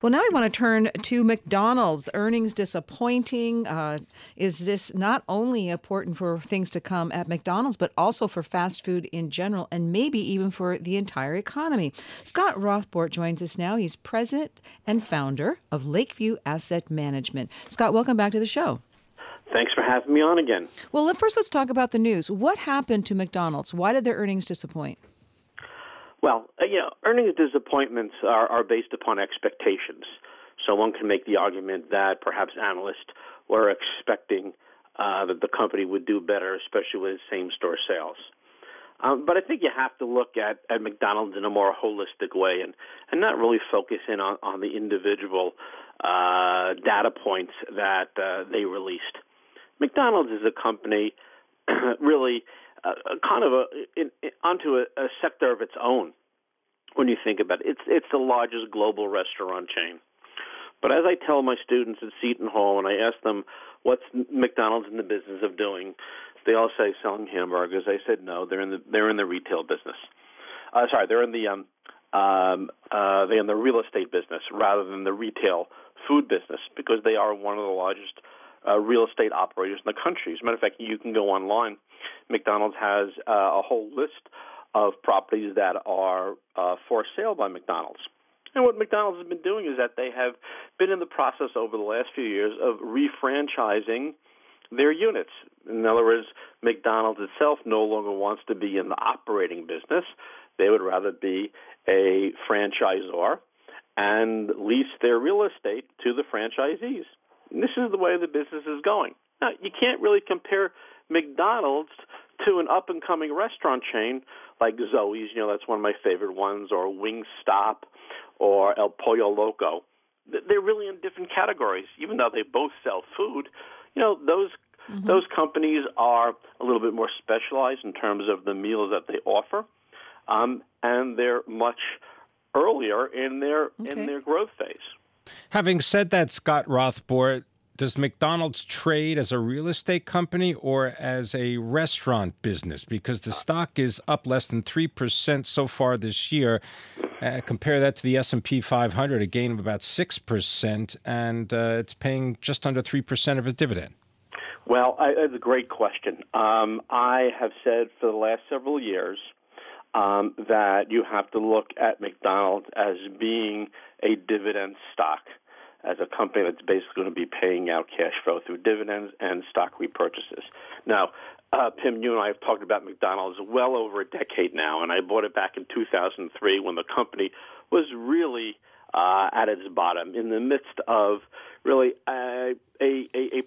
Well, now I want to turn to McDonald's. Earnings disappointing. Uh, is this not only important for things to come at McDonald's, but also for fast food in general, and maybe even for the entire economy? Scott Rothbort joins us now. He's president and founder of Lakeview Asset Management. Scott, welcome back to the show. Thanks for having me on again. Well, first let's talk about the news. What happened to McDonald's? Why did their earnings disappoint? Well, uh, you know, earnings disappointments are, are based upon expectations. So one can make the argument that perhaps analysts were expecting uh, that the company would do better, especially with same store sales. Um, but I think you have to look at, at McDonald's in a more holistic way and, and not really focus in on, on the individual uh, data points that uh, they released. McDonald's is a company really uh, kind of a in, onto a, a sector of its own when you think about it. It's it's the largest global restaurant chain. But as I tell my students at Seton Hall, and I ask them what's McDonald's in the business of doing, they all say selling hamburgers. I said no, they're in the they're in the retail business. Uh, sorry, they're in the um, um, uh, they're in the real estate business rather than the retail food business because they are one of the largest uh, real estate operators in the country. As a matter of fact, you can go online. McDonald's has uh, a whole list of properties that are uh, for sale by McDonald's. And what McDonald's has been doing is that they have been in the process over the last few years of refranchising their units. In other words, McDonald's itself no longer wants to be in the operating business. They would rather be a franchisor and lease their real estate to the franchisees. And this is the way the business is going. Now, you can't really compare McDonald's to an up and coming restaurant chain like Zoe's, you know, that's one of my favorite ones, or Wingstop, or El Pollo Loco. They're really in different categories, even though they both sell food. You know, those mm-hmm. those companies are a little bit more specialized in terms of the meals that they offer, um, and they're much earlier in their okay. in their growth phase. Having said that, Scott Rothbort, does McDonald's trade as a real estate company or as a restaurant business? Because the stock is up less than three percent so far this year. Uh, compare that to the S and P 500, a gain of about six percent, and uh, it's paying just under three percent of its dividend. Well, I, it's a great question. Um, I have said for the last several years um, that you have to look at McDonald's as being a dividend stock as a company that's basically going to be paying out cash flow through dividends and stock repurchases. Now, uh, Pimm, you and I have talked about McDonald's well over a decade now, and I bought it back in 2003 when the company was really uh, at its bottom, in the midst of really a, a, a, a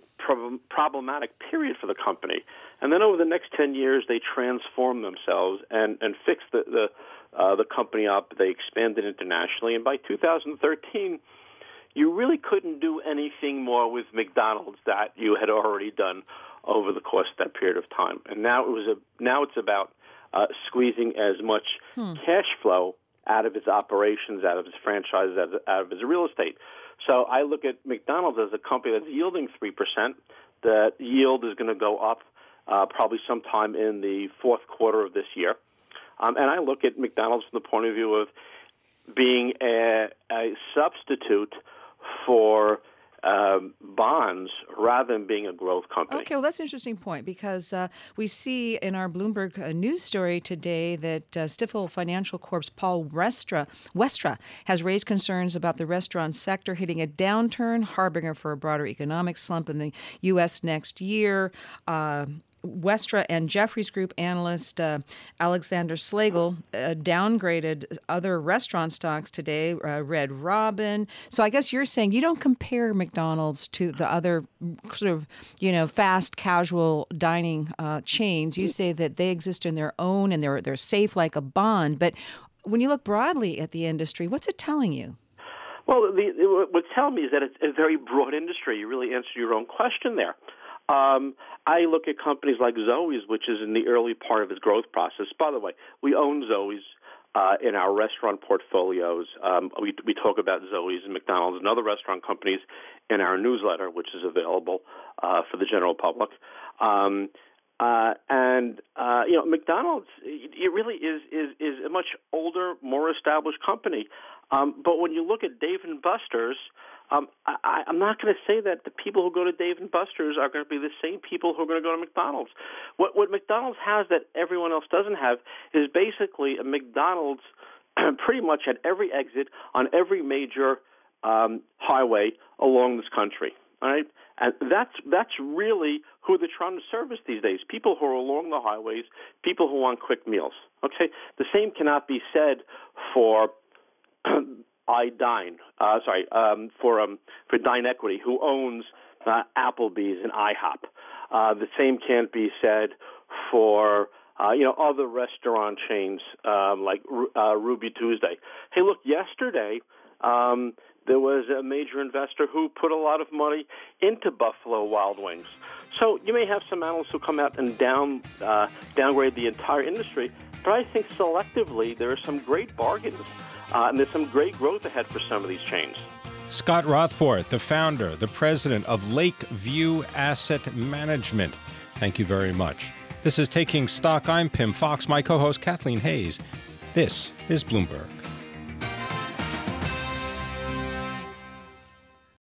problematic period for the company. And then over the next 10 years, they transformed themselves and, and fixed the, the, uh, the company up. They expanded internationally, and by 2013, you really couldn't do anything more with McDonald's that you had already done over the course of that period of time. And now it was a now it's about uh, squeezing as much hmm. cash flow out of its operations, out of its franchises, out of, out of its real estate. So I look at McDonald's as a company that's yielding three percent. The yield is going to go up uh, probably sometime in the fourth quarter of this year. Um, and I look at McDonald's from the point of view of being a, a substitute for um, bonds rather than being a growth company. Okay, well, that's an interesting point because uh, we see in our Bloomberg uh, news story today that uh, Stifel Financial Corp's Paul Westra, Westra has raised concerns about the restaurant sector hitting a downturn, harbinger for a broader economic slump in the U.S. next year. Westra and Jefferies Group analyst uh, Alexander Slagle uh, downgraded other restaurant stocks today, uh, Red Robin. So I guess you're saying you don't compare McDonald's to the other sort of, you know, fast casual dining uh, chains. You say that they exist in their own and they're they're safe like a bond. But when you look broadly at the industry, what's it telling you? Well, the, what's telling me is that it's a very broad industry. You really answered your own question there. Um, I look at companies like Zoe's, which is in the early part of its growth process. By the way, we own Zoe's uh, in our restaurant portfolios. Um, we, we talk about Zoe's and McDonald's and other restaurant companies in our newsletter, which is available uh, for the general public. Um, uh, and uh, you know, McDonald's it really is is is a much older, more established company. Um, but when you look at Dave and Buster's, um, I, I'm not going to say that the people who go to Dave and Buster's are going to be the same people who are going to go to McDonald's. What what McDonald's has that everyone else doesn't have is basically a McDonald's pretty much at every exit on every major um, highway along this country. All right, and that's that's really who they're trying to service these days. People who are along the highways, people who want quick meals. Okay, the same cannot be said for I Dine. Uh, sorry, um, for um, for DineEquity, who owns uh, Applebee's and IHOP. Uh, the same can't be said for uh, you know other restaurant chains um, like uh, Ruby Tuesday. Hey, look, yesterday. Um, there was a major investor who put a lot of money into Buffalo Wild Wings. So you may have some analysts who come out and down uh, downgrade the entire industry, but I think selectively there are some great bargains, uh, and there's some great growth ahead for some of these chains. Scott Rothbort, the founder, the president of Lakeview Asset Management. Thank you very much. This is Taking Stock. I'm Pimm Fox, my co host Kathleen Hays. This is Bloomberg.